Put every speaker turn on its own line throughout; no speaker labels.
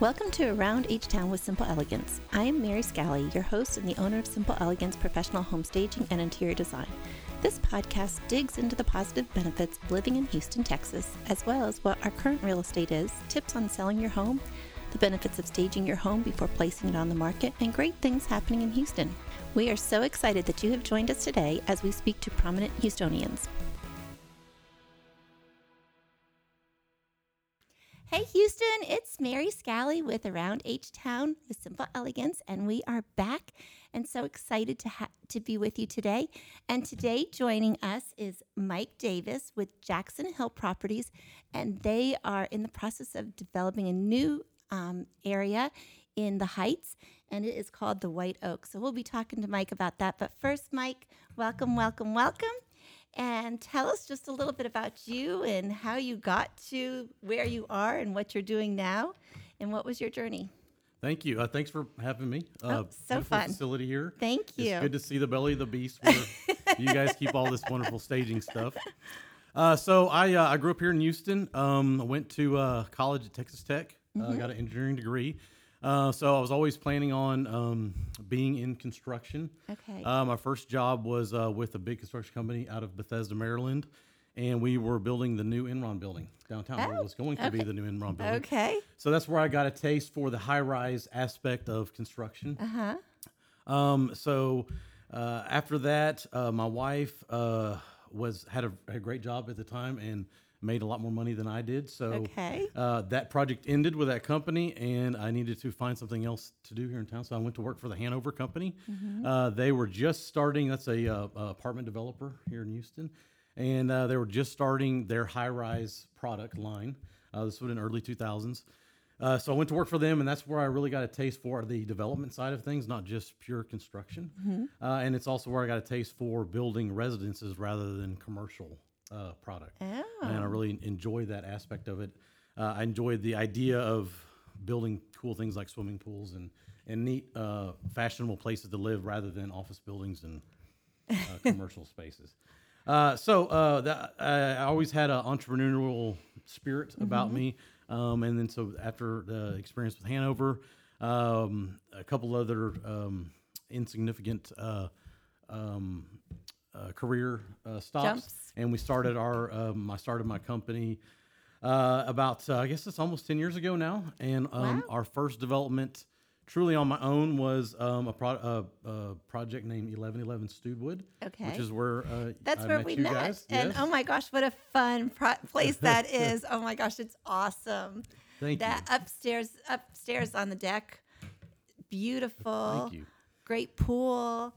Welcome to Around H Town with Simple Elegance. I am Mary Scally, your host and the owner of Simple Elegance Professional Home Staging and Interior Design. This podcast digs into the positive benefits of living in Houston, Texas, as well as what our current real estate is, tips on selling your home, the benefits of staging your home before placing it on the market, and great things happening in Houston. We are so excited that you have joined us today as we speak to prominent Houstonians. Hey Houston, it's Mary Scally with Around H Town with Simple Elegance, and we are back and so excited to ha- to be with you today. And today joining us is Mike Davis with Jackson Hill Properties, and they are in the process of developing a new um, area in the Heights, and it is called the White Oak. So we'll be talking to Mike about that. But first, Mike, welcome, welcome, welcome and tell us just a little bit about you and how you got to where you are and what you're doing now and what was your journey
Thank you. Uh, thanks for having me. Uh,
Oh, so fun.
Facility here.
Thank you.
It's good to see the belly of the beast where you guys keep all this wonderful staging stuff. Uh, so I uh, I grew up here in Houston. Um, I went to uh, college at Texas Tech. Uh,
Mm-hmm.
got an engineering degree. Uh, so I was always planning on um, being in construction.
Okay.
Uh, my first job was uh, with a big construction company out of Bethesda, Maryland, and we were building the new Enron building downtown.
Oh,
it was going to be the new Enron building.
okay
So that's where I got a taste for the high rise aspect of construction.
uh-huh
Um, so uh, after that, uh, my wife uh, was had a, had a great job at the time and made a lot more money than I did. So
Okay.
uh, that project ended with that company, and I needed to find something else to do here in town. So I went to work for the Hanover Company. Uh, they were just starting. That's a, uh, apartment developer here in Houston, and uh, they were just starting their high rise product line. Uh, this was in early 2000s. Uh, so I went to work for them, and that's where I really got a taste for the development side of things, not just pure construction. Uh, and it's also where I got a taste for building residences rather than commercial uh, product.
oh
And I really enjoy that aspect of it. Uh, I enjoyed the idea of building cool things like swimming pools and, and neat, uh, fashionable places to live rather than office buildings and uh, commercial spaces. Uh, so uh, that, I always had an entrepreneurial spirit about me. Um, and then so after the experience with Hanover, um, a couple other um, insignificant uh, career uh, stops,
Jumps.
and we started our. Um, I started my company uh, about uh, I guess it's almost ten years ago now, and um,
Wow.
our first development truly on my own was um, a, pro- a project named Eleven Eleven Studewood,
Okay.
which is where uh,
that's
I
where
met
we
you
met
guys.
and
Yes.
oh my gosh what a fun pro- place that is oh my gosh it's awesome
Thank
that
you.
upstairs upstairs on the deck beautiful
Thank you.
great pool,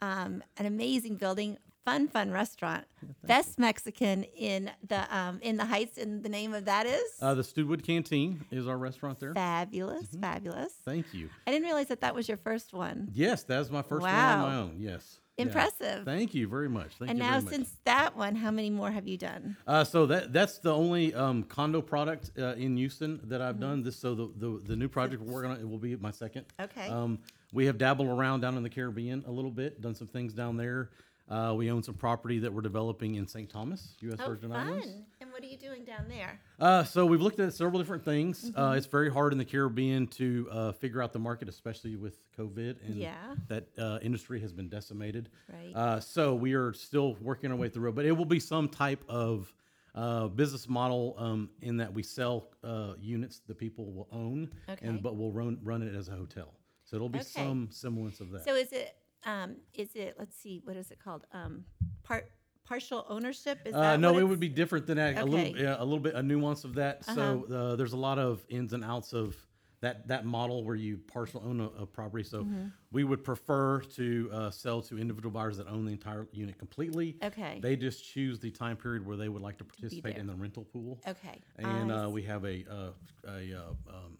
um, an amazing building, fun, fun restaurant, best Mexican in the um, in the Heights, and the name of that is
Uh, the Studewood Canteen is our restaurant there.
fabulous, fabulous.
Thank you.
I didn't realize that that was your first one.
Yes, that was my first one on my own. Yes. Yeah.
Impressive.
Thank you very much. Thank
and
you
now,
very much.
since that one, how many more have you done?
Uh, so that that's the only um, condo product uh, in Houston that I've
Mm-hmm.
done. This so the, the the new project we're working on it will be my second.
Okay.
Um, we have dabbled around down in the Caribbean a little bit, done some things down there. Uh, we own some property that we're developing in St. Thomas, U.S.
Oh,
Virgin Islands.
And what are you doing down there?
Uh, so we've looked at several different things.
Mm-hmm.
Uh, it's very hard in the Caribbean to uh, figure out the market, especially with COVID and
Yeah.
that uh, industry has been decimated.
Right.
Uh, so we are still working our way through it, but it will be some type of uh, business model um, in that we sell uh, units that people will own,
Okay.
and but we'll run run it as a hotel. So it'll be
Okay.
some semblance of that.
So is it um, is it let's see, what is it called? Um, part partial ownership? Is
Uh,
that
no,
what
it
it's-
would be different than that. A little,
Okay.
yeah, a little bit, a nuance of that. So
Uh-huh.
uh, there's a lot of ins and outs of that that model where you partial own a, a property. So
Mm-hmm.
we would prefer to uh, sell to individual buyers that own the entire unit completely.
Okay.
They just choose the time period where they would like to participate
there.
in the rental pool.
Okay.
And
I
uh, we have a uh, a, uh, um,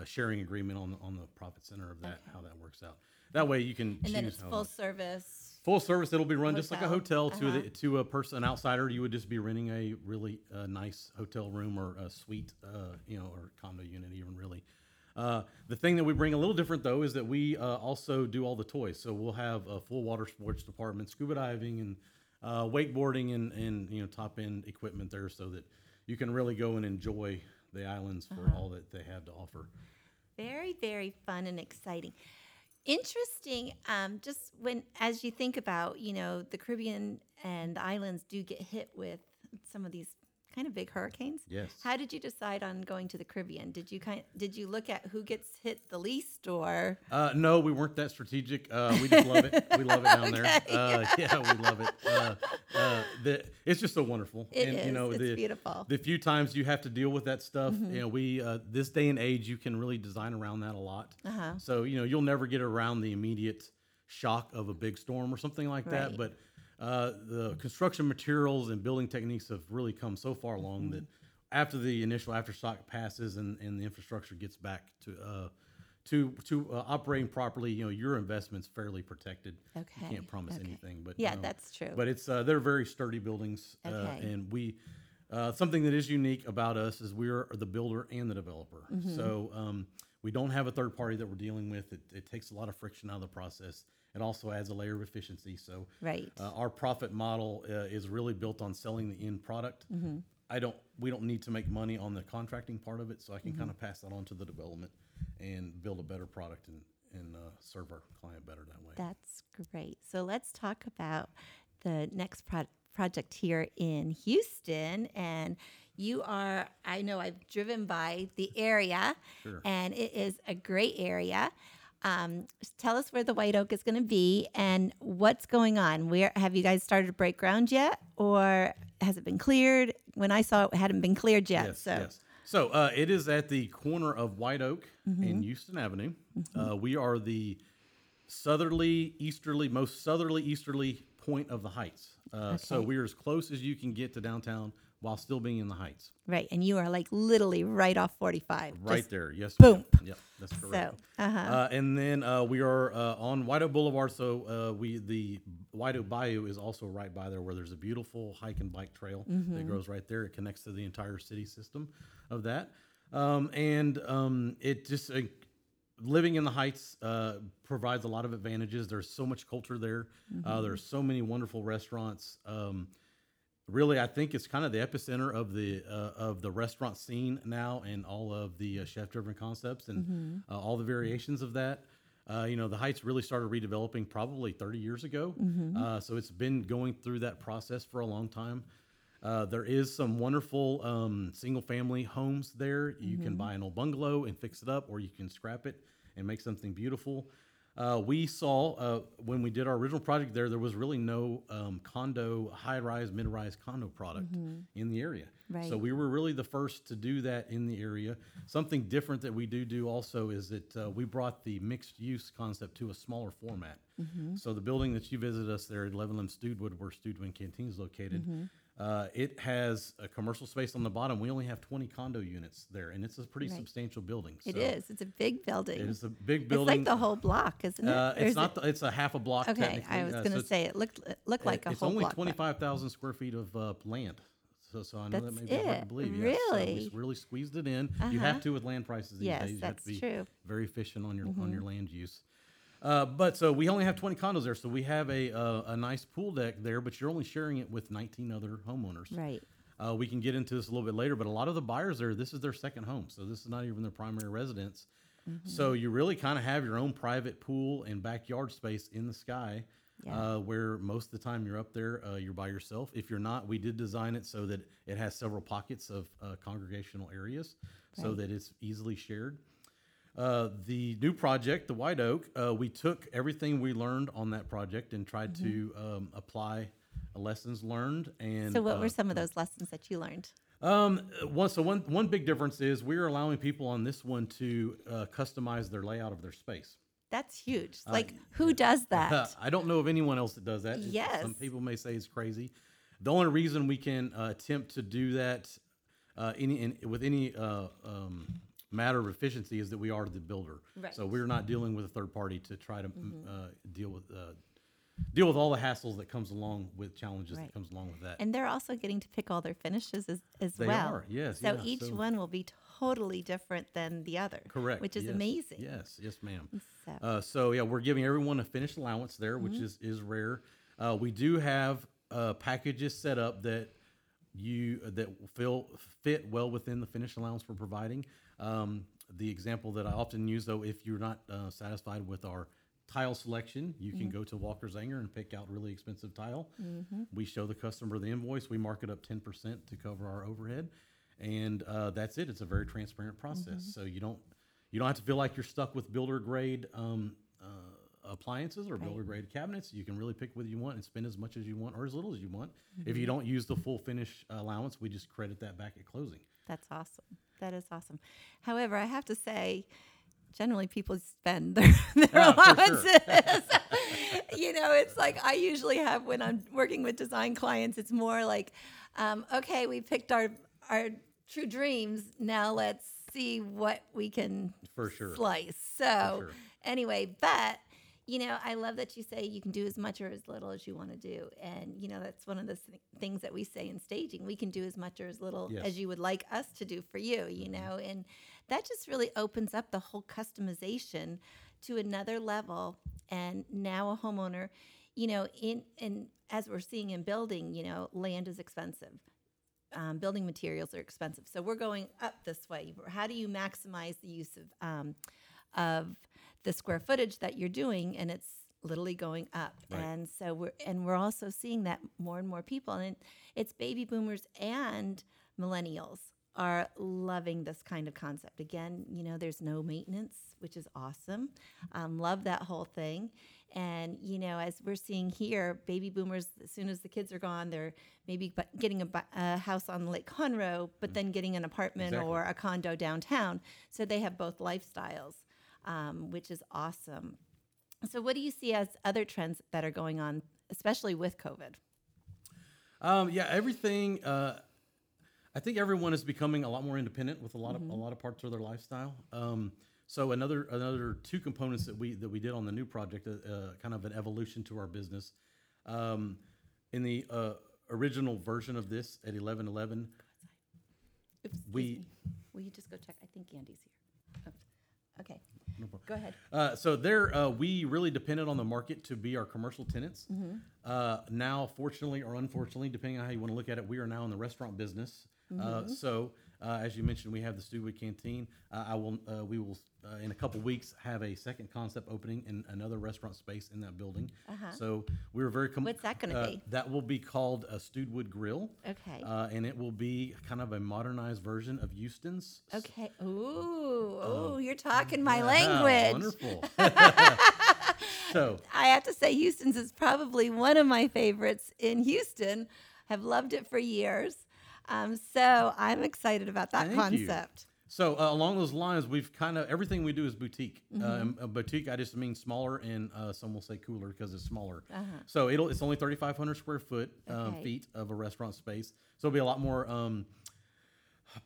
a sharing agreement on the, on the profit center of that how that works out. That way you can
and
choose
then it's
how
full service.
Full service, it'll be run just like a
Hotel.
hotel to
Uh-huh.
the, to a person, an outsider. You would just be renting a really uh, nice hotel room or a suite, uh, you know, or condo unit, even really. Uh, the thing that we bring a little different though is that we uh, also do all the toys. So we'll have a full water sports department, scuba diving, and uh, wakeboarding, and and you know top end equipment there, so that you can really go and enjoy the islands for
Uh-huh.
all that they have to offer.
Very, very fun and exciting. Interesting. Um, just when, as you think about, you know, the Caribbean and the islands do get hit with some of these kind of big hurricanes.
Yes.
How did you decide on going to the Caribbean? Did you kind did you look at who gets hit the least or
Uh, no, we weren't that strategic. Uh, we just love it. We love it down there. Uh, yeah, we love it. Uh, uh, the, it's just so wonderful.
It
and,
is.
You know,
It's
the,
beautiful. Mm-hmm.
The few times you have to deal with that stuff, you know, we uh, this day and age, you can really design around that a lot.
Uh-huh.
So you know, you'll never get around the immediate shock of a big storm or something like that. But uh, the construction materials and building techniques have really come so far along
Mm-hmm.
that after the initial aftershock passes and, and the infrastructure gets back to uh, to to uh, operating properly, you know, your investment's fairly protected. You
Okay,
can't promise
okay.
anything, but
Yeah,
um,
that's true.
But it's uh, they're very sturdy buildings, uh,
Okay.
and we uh, something that is unique about us is we're the builder and the developer.
Mm-hmm.
So um, we don't have a third party that we're dealing with. It, it takes a lot of friction out of the process. It also adds a layer of efficiency. So
Right.
uh, our profit model uh, is really built on selling the end product.
Mm-hmm.
I don't. We don't need to make money on the contracting part of it, so I can
Mm-hmm.
kind of pass that on to the development and build a better product and and uh, serve our client better that way.
That's great. So let's talk about the next pro- project here in Houston. And you are, I know I've driven by the area,
Sure.
and it is a great area. Um, tell us where the White Oak is going to be and what's going on. Where have you guys started to break ground yet, or has it been cleared? When I saw it, it hadn't been cleared yet.
Yes,
so
yes. So uh, it is at the corner of White Oak
Mm-hmm.
and Houston Avenue. Uh, we are the southerly, easterly, most southerly, easterly point of the Heights. Uh, So we are as close as you can get to downtown while still being in the Heights.
right, and you are like literally right off 45.
Right
just-
there, yes.
boom.
ma'am. Yep, that's correct.
So, uh-huh.
Uh, and then uh, we are uh, on White Oak Boulevard. So uh, we the White Oak Bayou is also right by there, where there's a beautiful hike and bike trail
Mm-hmm.
that goes right there. It connects to the entire city system of that, um, and um, it just uh, living in the Heights uh, provides a lot of advantages. There's so much culture there.
Mm-hmm.
Uh, there's so many wonderful restaurants. Um, really, I think it's kind of the epicenter of the uh, of the restaurant scene now, and all of the uh, chef-driven concepts and uh, all the variations of that. Uh, you know, the Heights really started redeveloping probably 30 years ago, uh, so it's been going through that process for a long time. Uh, there is some wonderful um, single-family homes there. You can buy an old bungalow and fix it up, or you can scrap it and make something beautiful. Uh, we saw uh, when we did our original project there, there was really no um, condo, high rise, mid rise condo product in the area.
Right.
So we were really the first to do that in the area. Something different that we do do also is that uh, we brought the mixed use concept to a smaller format. So the building that you visited us there at 11 Lim Studewood, where Studewood Canteen is located, uh, it has a commercial space on the bottom. We only have 20 condo units there, and it's a pretty
Right.
substantial building.
It
So
is. It's a big building.
It is a big building.
It's like the whole block, isn't it?
Uh,
Or is
it's not.
it-
The, it's a half a block.
okay. I was going
so
to
it's-
say it looked it looked like a whole
only
block. but-
twenty-five thousand square feet of uh, land. So, so I know that
That's
may be hard to
it?
believe. Yes. So
Really?
we really squeezed it in. You
Uh-huh.
have to with land prices these
Yes,
days. You have
that's
to be
true. Mm-hmm.
very efficient on your on your land use. Uh, but so we only have 20 condos there, so we have a uh, a nice pool deck there, but you're only sharing it with 19 other homeowners.
Right.
Uh, we can get into this a little bit later, but a lot of the buyers there, this is their second home, so this is not even their primary residence.
Mm-hmm.
So you really kind of have your own private pool and backyard space in the sky,
Yeah.
uh, where most of the time you're up there, uh, you're by yourself. If you're not, we did design it so that it has several pockets of uh, congregational areas, so that it's easily shared. Uh, the new project, the White Oak, uh, we took everything we learned on that project and tried to um, apply lessons learned. And
Mm-hmm. So, what
uh,
were some of those lessons that you learned?
um, one so one one big difference is we're allowing people on this one to uh, customize their layout of their space.
That's huge. Like, who does that?
Uh, I don't know of anyone else that does that.
Yes.
some people may say it's crazy. The only reason we can uh, attempt to do that uh, any in, with any uh, um, matter of efficiency is that we are the builder.
Right.
So we're not dealing with a third party to try to mm, uh, deal with uh, deal with all the hassles that comes along with challenges
Right.
that comes along with that.
and they're also getting to pick all their finishes as, as
They
well.
are, yes,
So
yeah,
each
so-
one will be totally different than the other.
Correct.
Which is
yes,
amazing.
Yes, yes, ma'am.
So,
Uh, so yeah, we're giving everyone a finished allowance there, which
Mm-hmm.
is is rare. Uh, we do have uh, packages set up that you that will feel fit well within the finish allowance we're providing. Um, the example that I often use, though, if you're not uh, satisfied with our tile selection, you can go to Walker Zanger and pick out really expensive tile. We show the customer the invoice. We mark it up 10% to cover our overhead, and uh, that's it. It's a very transparent process. So you don't you don't have to feel like you're stuck with builder grade um, appliances or builder grade cabinets. You can really pick what you want and spend as much as you want or as little as you want. If you don't use the full finish allowance, we just credit that back at closing.
That's awesome. That is awesome. However, I have to say, generally people spend their, their
Yeah, for sure.
allowances. you know, it's like I usually have when I'm working with design clients. It's more like, um, okay, we picked our our true dreams. Now let's see what we can
For sure.
slice. So
sure.
anyway, but you know, I love that you say you can do as much or as little as you want to do, and you know that's one of the th- things that we say in staging. We can do as much or as little
Yes.
as you would like us to do for you. You know, and that just really opens up the whole customization to another level. And now a homeowner, you know, in and as we're seeing in building, you know, land is expensive um, building materials are expensive. So we're going up this way. How do you maximize the use of um, of the square footage that you're doing? And it's literally going up.
Right.
And so we're and we're also seeing that more and more people, and it's baby boomers and millennials are loving this kind of concept. Again, you know, there's no maintenance, which is awesome. Um, love that whole thing. And you know, as we're seeing here, baby boomers, as soon as the kids are gone, they're maybe getting a, a house on Lake Conroe, but then getting an apartment
Exactly.
or a condo downtown. So they have both lifestyles, um, which is awesome. So, what do you see as other trends that are going on, especially with COVID?
Um, yeah, everything. Uh, I think everyone is becoming a lot more independent with a lot of a lot of parts of their lifestyle. Um, so another another two components that we that we did on the new project, uh, uh, kind of an evolution to our business. Um, in the uh, original version of this at eleven eleven, We-.
Will you just go check? I think Andy's here. Oh, Okay. Go ahead.
Uh, so there, uh, we really depended on the market to be our commercial tenants. Uh, now, fortunately or unfortunately, depending on how you want to look at it, we are now in the restaurant business. Uh, so, uh, as you mentioned, we have the Studewood Canteen. Uh, I will, uh, we will, uh, in a couple weeks, have a second concept opening in another restaurant space in that building. So we were very. Com-
What's that gonna
uh,
be?
That will be called a Studewood Grill.
Okay.
Uh, and it will be kind of a modernized version of Houston's.
Okay. Ooh, oh, you're talking my language.
Wonderful. so.
I have to say, Houston's is probably one of my favorites in Houston. Have loved it for years. Um, so I'm excited about that
Thank you.
concept.
So uh, along those lines, we've kind of everything we do is boutique.
Mm-hmm.
Um, a boutique, I just mean smaller, and uh, some will say cooler because it's smaller.
Uh-huh.
So it'll it's only thirty five hundred square foot um,
Okay.
feet of a restaurant space. So it'll be a lot more um,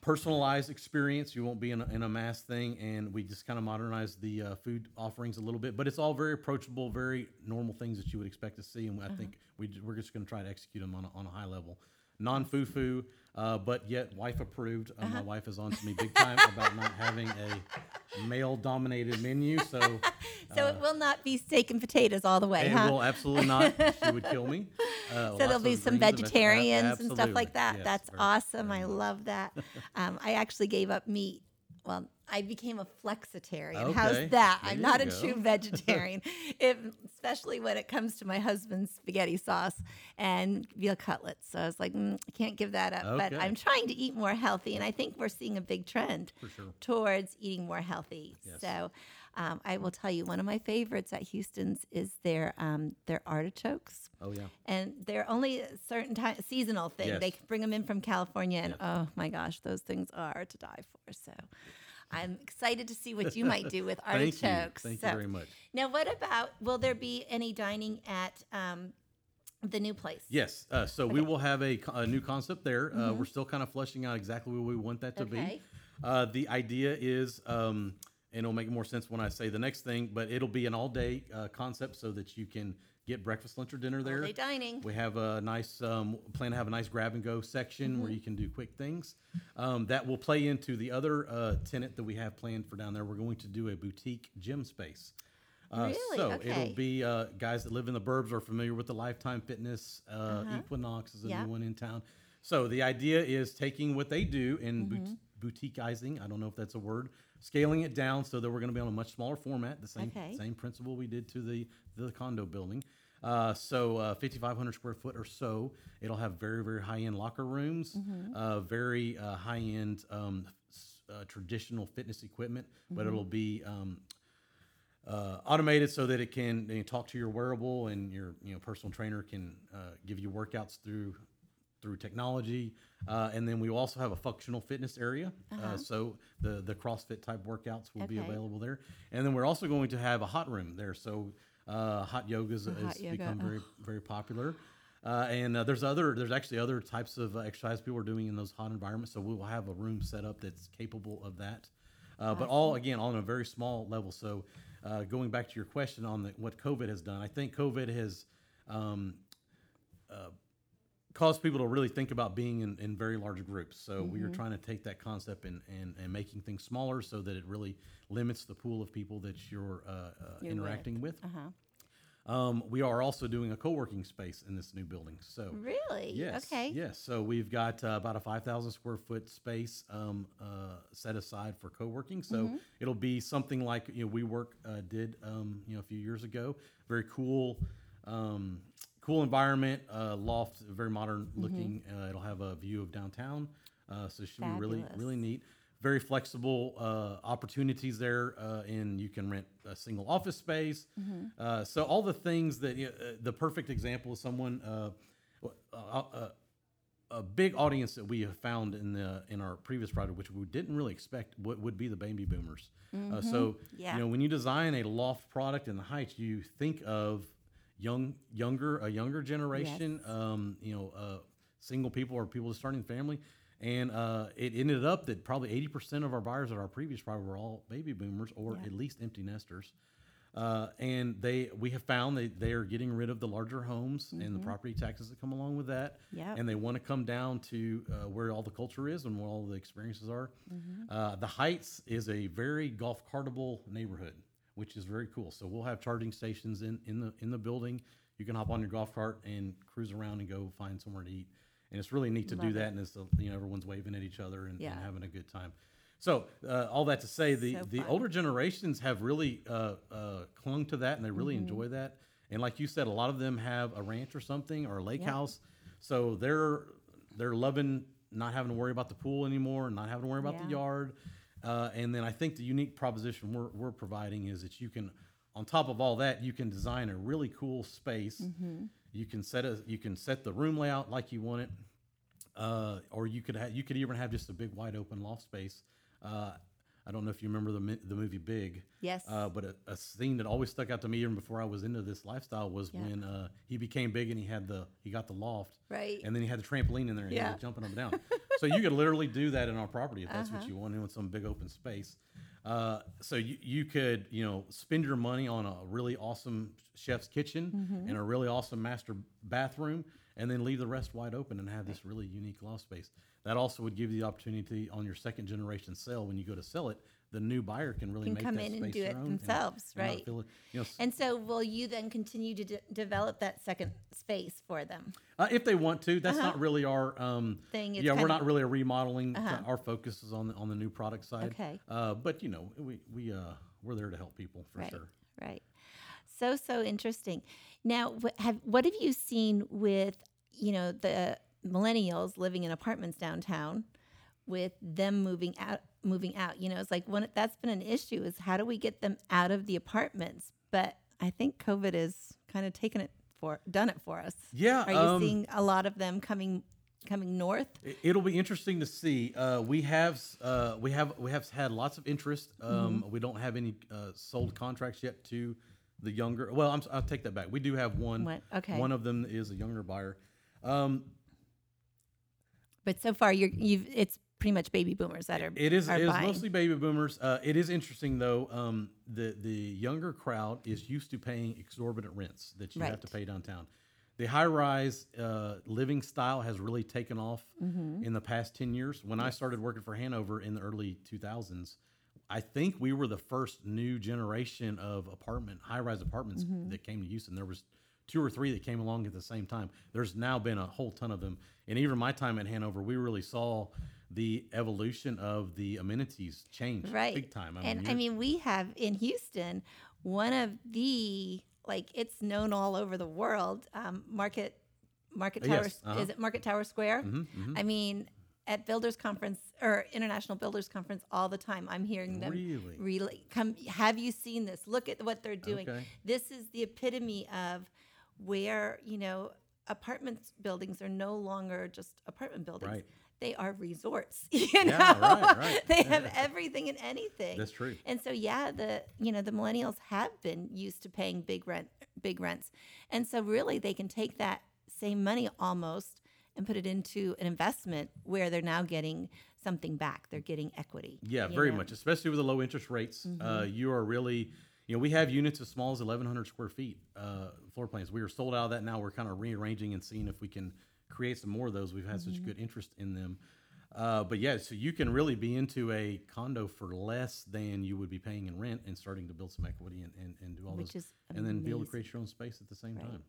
personalized experience. You won't be in a, in a mass thing, and we just kind of modernize the uh, food offerings a little bit. But it's all very approachable, very normal things that you would expect to see, and I think we, we're just going to try to execute them on a, on a high level. Non foo foo, uh, but yet wife approved. Uh, My wife is on to me big time about not having a male dominated menu. So
So it will not be steak and potatoes all the way,
it
huh?
will absolutely not. She would kill me. Uh,
so there'll be some
greens and veg- a-
vegetarians and stuff like that.
Yes,
That's
very-
awesome. I love that. um, I actually gave up meat. Well, I became a flexitarian.
Okay,
How's that?
there
I'm not a
go.
true vegetarian, if, especially when it comes to my husband's spaghetti sauce and veal cutlets. So I was like, mm, I can't give that up. But I'm trying to eat more healthy, and I think we're seeing a big trend
sure.
towards eating more healthy.
Yes.
So um, I will tell you, one of my favorites at Houston's is their um, their artichokes
Oh yeah.
and they're only a certain time seasonal thing. They bring them in from California, and
Yes.
oh my gosh, those things are to die for. So I'm excited to see what you might do with artichokes.
Thank you. Thank
So-
you very much.
Now, what about? Will there be any dining at um, the new place?
Yes. Uh, so we will have a, a new concept there. Uh, we're still kind of fleshing out exactly what we want that to
Mm-hmm. Okay.
be. Uh, the idea is, um, and it'll make more sense when I say the next thing, but it'll be an all day uh, concept so that you can get breakfast, lunch, or dinner there.
All-day dining.
We have a nice um, plan to have a nice grab and go section
Mm-hmm.
where you can do quick things. Um, that will play into the other uh, tenant that we have planned for down there. We're going to do a boutique gym space. Uh,
Really?
So
Okay.
it'll be uh, guys that live in the burbs are familiar with the Lifetime Fitness. Uh, Equinox is a
Yeah.
new one in town. So the idea is taking what they do in bout- boutiqueizing. I don't know if that's a word. Scaling it down so that we're going to be on a much smaller format. The same
Okay.
same principle we did to the the condo building. Uh, so uh, 5,500 square foot or so. It'll have very very high end locker rooms, uh, very uh, high end um, uh, traditional fitness equipment, but it'll be um, uh, automated so that it can you know, talk to your wearable and your you know personal trainer can uh, give you workouts through through technology. Uh, and then we also have a functional fitness area, uh so the the CrossFit type workouts will be available there. And then we're also going to have a hot room there, so uh, hot yoga has
hot yoga,
become very very popular. Uh, and uh, there's other there's actually other types of uh, exercise people are doing in those hot environments. So we will have a room set up that's capable of that. Uh, but all again on a very small level. So uh, going back to your question on the, what COVID has done, I think COVID has um, uh, caused people to really think about being in, in very large groups. So we are trying to take that concept and, and, and making things smaller so that it really limits the pool of people that you're, uh, uh,
You're
interacting with.
Uh-huh.
Um, we are also doing a co-working space in this new building. So
Really?
Yes.
Okay.
Yes. So we've got uh, about a 5,000 square foot space um, uh, set aside for co-working. So
Mm-hmm.
it'll be something like you know WeWork uh, did um, you know a few years ago. Very cool, um, cool environment, uh, loft, very modern
Mm-hmm.
looking. Uh, it'll have a view of downtown. Uh, so it should be really really neat. Very flexible uh, opportunities there, uh, and you can rent a single office space.
Mm-hmm.
Uh, so all the things that you know, the perfect example is someone. A big audience that we have found in the in our previous project, which we didn't really expect, would, would be the baby boomers. Uh, so
Yeah.
you know, when you design a loft product in the Heights, you think of young, younger, a younger generation. Um, you know, uh, single people or people just starting family. And uh, it ended up that probably 80% of our buyers at our previous project were all baby boomers or at least empty nesters. Uh, and they we have found that they are getting rid of the larger homes and the property taxes that come along with that.
Yep.
And they want to come down to uh, where all the culture is and where all the experiences are. Uh, the Heights is a very golf cartable neighborhood, which is very cool. So we'll have charging stations in, in the in the building. You can hop on your golf cart and cruise around and go find somewhere to eat. And it's really neat to do
Love
that. And it's uh, you know everyone's waving at each other and,
Yeah.
and having a good time. So uh, all that to say, the
So
the
fun.
older generations have really uh, uh, clung to that and they really
Mm-hmm.
enjoy that. And like you said, a lot of them have a ranch or something or a lake
Yep.
house, so they're they're loving not having to worry about the pool anymore, not having to worry about the
Yeah.
yard. Uh, and then I think the unique proposition we're, we're providing is that you can, on top of all that, you can design a really cool space.
Mm-hmm.
You can set a you can set the room layout like you want it uh, or you could ha- you could even have just a big wide open loft space. Uh, I don't know if you remember the the movie Big.
Yes.
Uh, but a, a scene that always stuck out to me even before I was into this lifestyle was
Yeah.
when uh, he became big and he had the he got the loft.
Right.
And then he had the trampoline in there and he
Yeah.
was jumping up and down. so you could literally do that in our property if that's
Uh-huh.
what you want in some big open space. Uh, so you, you could you know spend your money on a really awesome chef's kitchen
Mm-hmm.
and a really awesome master bathroom and then leave the rest wide open and have this really unique loft space. That also would give you the opportunity on your second generation sale when you go to sell it, the new buyer can really
Can
make
come in and do it themselves,
and
right.
it- you know,
And so, will you then continue to de- develop that second space for them?
Uh, if they want to, that's not really our um,
Uh-huh. Thing, it's
yeah, we're not really a remodeling. Our focus is on the on the new product side.
Okay.
Uh, but you know, we we uh, we're there to help people for
right.
sure.
Right. So so interesting. Now, what have what have you seen with you know the millennials living in apartments downtown, with them moving out moving out? You know, it's like one that's been an issue is how do we get them out of the apartments? But I think COVID has kind of taken it for done it for us.
Yeah,
Are you
um,
seeing a lot of them coming coming north?
It- It'll be interesting to see. Uh, we have uh, we have we have had lots of interest. Um,
Mm-hmm.
We don't have any uh, sold contracts yet to the younger. Well, I'm, s- I'll take that back. We do have one.
One- okay.
One of them is a younger buyer. Um,
But so far, you're you've it's pretty much baby boomers that are
It is.
are
It is mostly baby boomers. Uh, it is interesting though. Um, the the younger crowd is used to paying exorbitant rents that you have to pay downtown. The high rise uh, living style has really taken off
Mm-hmm.
in the past ten years. When I started working for Hanover in the early two thousands, I think we were the first new generation of apartment high rise apartments
Mm-hmm.
that came to Houston. There was two or three that came along at the same time. There's now been a whole ton of them, and even my time at Hanover, we really saw the evolution of the amenities change
right
big time.
and i mean we have in houston one of the like it's known all over the world um, market market
Uh,
tower
yes, uh-huh.
is it market tower square
Mhm, mhm.
i mean at builders conference or international builders conference all the time i'm hearing them
Really?
relay come have you seen this look at what they're doing
Okay.
this is the epitome of where you know apartment buildings are no longer just apartment buildings
Right.
They are resorts you know
Yeah, right, right.
they have everything and anything
That's true.
and so yeah the you know the millennials have been used to paying big rent big rents and so really they can take that same money almost and put it into an investment where they're now getting something back they're getting equity
Yeah, very
know?
much, especially with the low interest rates. Uh, you are really, you know, we have units as small as 1,100 square feet uh, floor plans. We are sold out of that now. We're kind of rearranging and seeing if we can create some more of those. We've had such good interest in them. Uh, but yeah, so you can really be into a condo for less than you would be paying in rent and starting to build some equity and, and, and do all
Which
those.
is
and then be able to create your own space at the same time.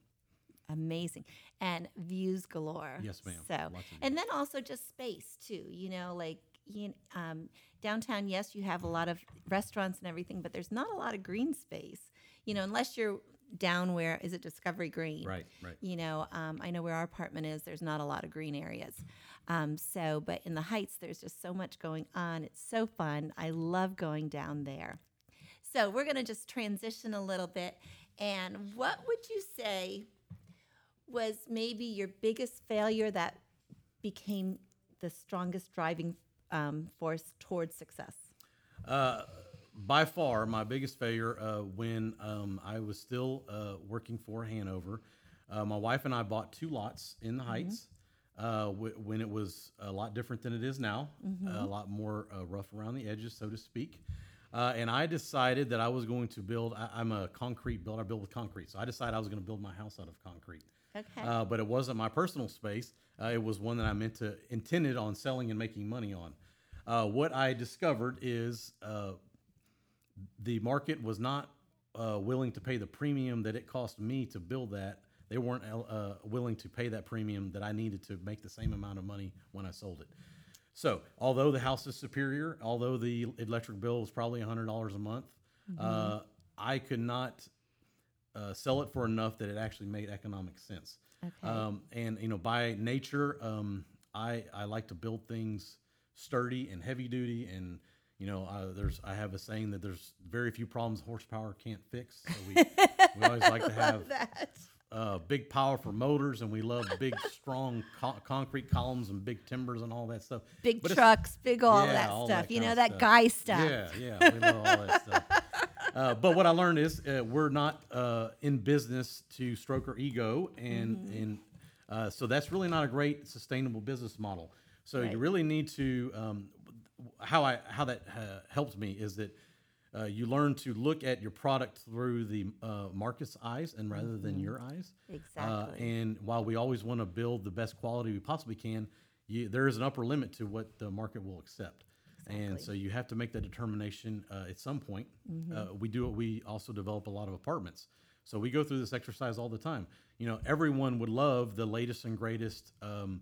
amazing and views galore
Yes, ma'am.
so and then also just space too you know like you, um, downtown yes you have a lot of restaurants and everything but there's not a lot of green space you know unless you're down where is it discovery green?
Right, right.
you know um, i know where our apartment is. There's not a lot of green areas. Um, so but in the heights there's just so much going on. It's so fun. I love going down there. So we're going to just transition a little bit. And what would you say was maybe your biggest failure that became the strongest driving um, force towards success?
Uh, by far, my biggest failure uh, when um, I was still uh, working for Hanover, uh, my wife and I bought two lots in the Heights uh, w- when it was a lot different than it is now, a lot more uh, rough around the edges, so to speak. Uh, and I decided that I was going to build. I, I'm a concrete builder. I build with concrete, so I decided I was going to build my house out of concrete.
okay
Uh, but it wasn't my personal space. Uh, it was one that I meant to intended on selling and making money on. Uh, what I discovered is uh, the market was not uh, willing to pay the premium that it cost me to build that. They weren't uh, willing to pay that premium that I needed to make the same amount of money when I sold it. So, although the house is superior, although the electric bill was probably $100 a month, uh, I could not uh, sell it for enough that it actually made economic sense.
Okay.
Um, and you know, by nature, um, I I like to build things sturdy and heavy duty, and you know, uh, there's I have a saying that there's very few problems horsepower can't fix. So we we always like to have
that
uh, big powerful motors, and we love big strong co- concrete columns and big timbers and all that stuff.
big
But
trucks big all
Yeah,
that
all
stuff
that
you know that
stuff.
guy stuff
Yeah, yeah, we love all that stuff. Uh, but what I learned is uh, we're not uh, in business to stroke our ego, and
Mm-hmm.
and uh, so that's really not a great sustainable business model. So
Right.
you really need to um, how I how that uh, helps me is that. Uh, you learn to look at your product through the uh, market's eyes and rather than your eyes. Uh,
Exactly.
and while we always want to build the best quality we possibly can, you, there is an upper limit to what the market will accept. And so you have to make that determination uh, at some point. Uh, we do it. We also develop a lot of apartments. So we go through this exercise all the time. You know, everyone would love the latest and greatest um,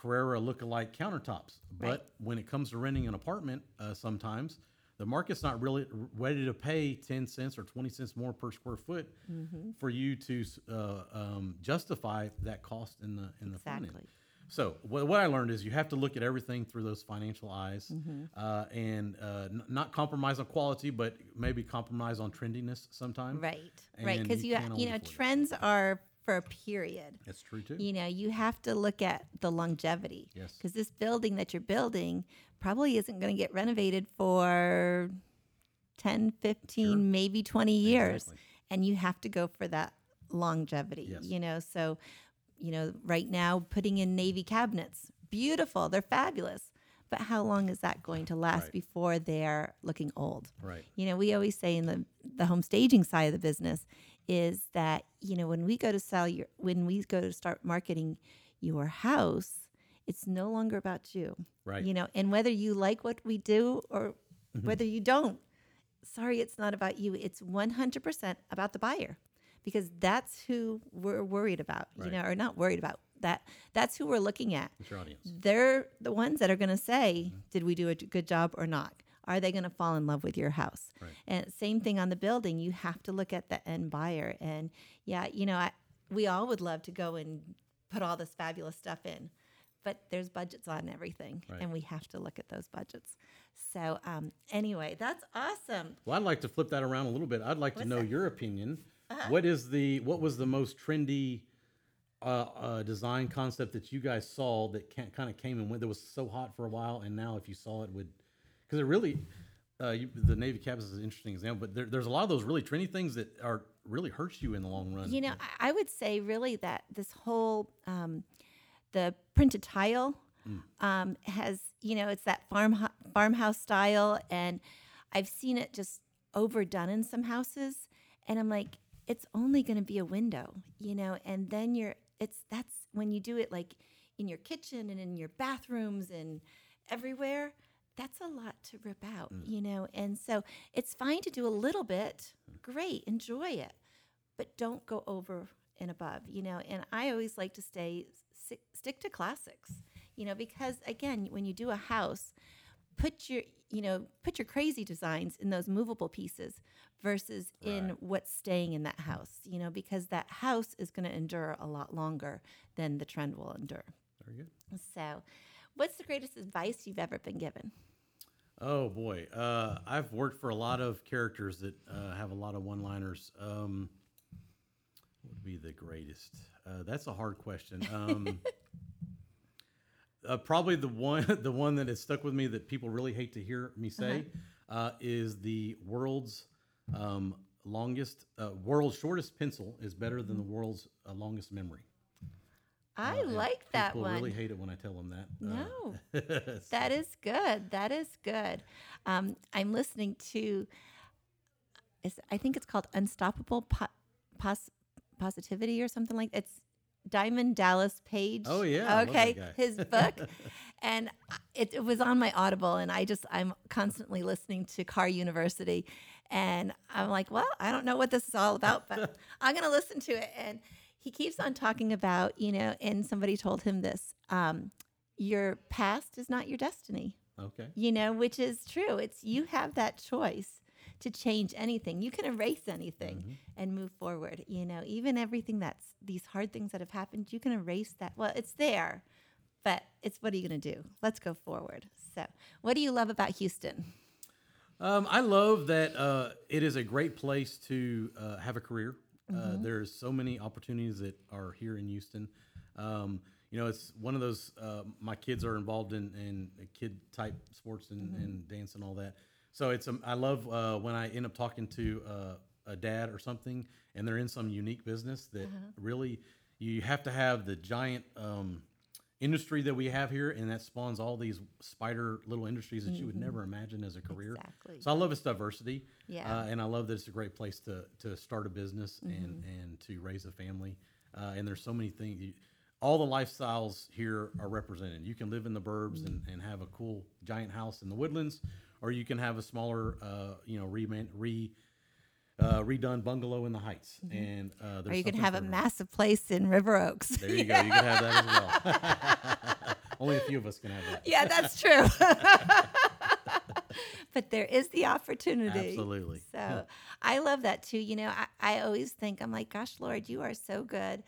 Carrara look-alike countertops, but
Right.
when it comes to renting an apartment, uh, sometimes the market's not really ready to pay 10 cents or 20 cents more per square foot
Mm-hmm.
for you to uh, um, justify that cost in the in the front end. So what, what I learned is you have to look at everything through those financial eyes
Mm-hmm.
uh, and uh, n- not compromise on quality, but maybe compromise on trendiness sometimes.
Right, right. Because
you
you, you know,
afford it.
trends are for a period.
That's true too.
You know, you have to look at the longevity.
Yes.
Because this building that you're building probably isn't going to get renovated for 10, 15,
Sure.
maybe 20 years.
Exactly.
And you have to go for that longevity.
Yes.
You know, so, you know, right now putting in Navy cabinets, beautiful, they're fabulous. But how long is that going to last
Right.
before they're looking old?
Right.
You know, we always say in the the home staging side of the business is that you know when we go to sell your when we go to start marketing your house, it's no longer about you.
Right.
You know, and whether you like what we do or
Mm-hmm.
whether you don't, sorry, it's not about you. It's one hundred percent about the buyer, because that's who we're worried about, you know, or not worried about. That that's who we're looking at.
What's your audience?
They're the ones that are going to say,
Mm-hmm.
"Did we do a good job or not?" Are they going to fall in love with your house?
Right.
And same thing on the building. You have to look at the end buyer. And yeah, you know, I, we all would love to go and put all this fabulous stuff in, but there's budgets on everything,
Right.
and we have to look at those budgets. So um, anyway, that's awesome.
Well, I'd like to flip that around a little bit. I'd like
What's
to know
that?
your opinion.
Uh-huh.
What is the what was the most trendy uh, uh, design concept that you guys saw that can, kind of came and went that was so hot for a while, and now if you saw it would because it really uh, you, the Navy caps is an interesting example, but there, there's a lot of those really trendy things that are really hurts you in the long run.
You know, I, I would say really that this whole um, the printed tile um, has, you know, it's that farm farmhouse style, and I've seen it just overdone in some houses, and I'm like, it's only going to be a window, you know, and then you're, it's that's when you do it like in your kitchen and in your bathrooms and everywhere. That's a lot to rip out, mm. you know, and so it's fine to do a little bit. Mm. Great, enjoy it but don't go over and above, you know. And I always like to stay stick to classics, you know, because again, when you do a house, put your you know put your crazy designs in those movable pieces versus in what's staying in that house, you know, because that house is going to endure a lot longer than the trend will endure.
Very good.
So, what's the greatest advice you've ever been given?
Oh boy, uh, I've worked for a lot of characters that uh, have a lot of one-liners. Um, what would be the greatest? Uh, that's a hard question. Um, uh, probably the one, the one that has stuck with me that people really hate to hear me say uh is the world's um, longest, uh, world's shortest pencil is better than the world's uh, longest memory.
I
Uh,
like that
people
one.
really hate it when I tell them that.
No.
Uh,
That is good. That is good. Um, I'm listening to, is, I think it's called Unstoppable Po- Pos- Positivity or something like It's Diamond Dallas Page.
Oh, yeah, I love that
Okay. His book. and it, it was on my Audible, and I just, I'm constantly listening to Car University. And I'm like, well, I don't know what this is all about, but I'm going to listen to it. And he keeps on talking about, you know, and somebody told him this um, your past is not your destiny
okay.
you know, which is true. It's you have that choice to change anything. You can erase anything
Mm-hmm.
and move forward. You know, even everything that's these hard things that have happened, you can erase that. Well, it's there, but it's what are you going to do? Let's go forward. So, what do you love about Houston?
Um, I love that uh, it is a great place to uh, have a career. Uh, there's so many opportunities that are here in Houston. Um, you know, it's one of those. Uh, my kids are involved in, in kid type sports and, and dance and all that. So it's. Um, I love uh, when I end up talking to uh, a dad or something, and they're in some unique business that really you have to have the giant. Um, industry that we have here and that spawns all these spider little industries that you would never imagine as a career
Exactly.
so I love its diversity.
Yeah.
Uh, and I love that it's a great place to to start a business and and to raise a family. Uh, and there's so many things. You, all the lifestyles here are represented. You can live in the burbs and, and have a cool giant house in the woodlands, or you can have a smaller, uh, you know, reman, re uh, redone bungalow in the heights. And uh,
Or you can have a massive place in River Oaks.
There you go. You can have that as well. Only a few of us can have that.
yeah, that's true. but there is the opportunity.
Absolutely.
So I love that too. You know, I, I always think, I'm like, gosh, Lord, you are so good.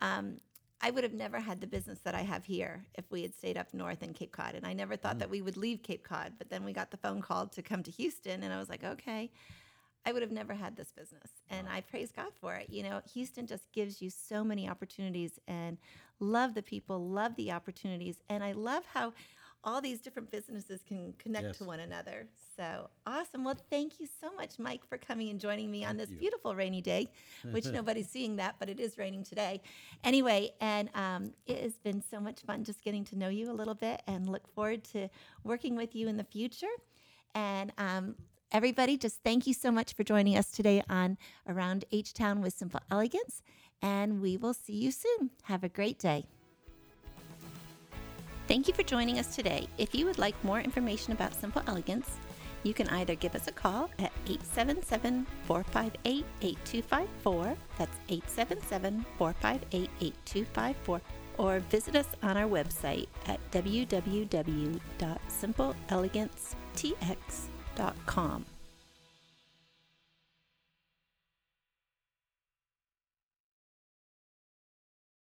Um, I would have never had the business that I have here if we had stayed up north in Cape Cod. And I never thought that we would leave Cape Cod. But then we got the phone call to come to Houston, and I was like, okay. I would have never had this business. And I praise God for it. You know, Houston just gives you so many opportunities and love the people, love the opportunities. And I love how all these different businesses can connect
Yes.
to one another. So awesome. Well, thank you so much, Mike, for coming and joining me on this
you.
beautiful rainy day, which nobody's seeing that, but it is raining today. Anyway, and um, it has been so much fun just getting to know you a little bit and look forward to working with you in the future. And um, everybody, just thank you so much for joining us today on Around H Town with Simple Elegance, and we will see you soon. Have a great day. Thank you for joining us today. If you would like more information about Simple Elegance, you can either give us a call at 877 458 8254, that's 877 458 8254, or visit us on our website at www.simpleelegancetx.com www.thebrainfuel.com.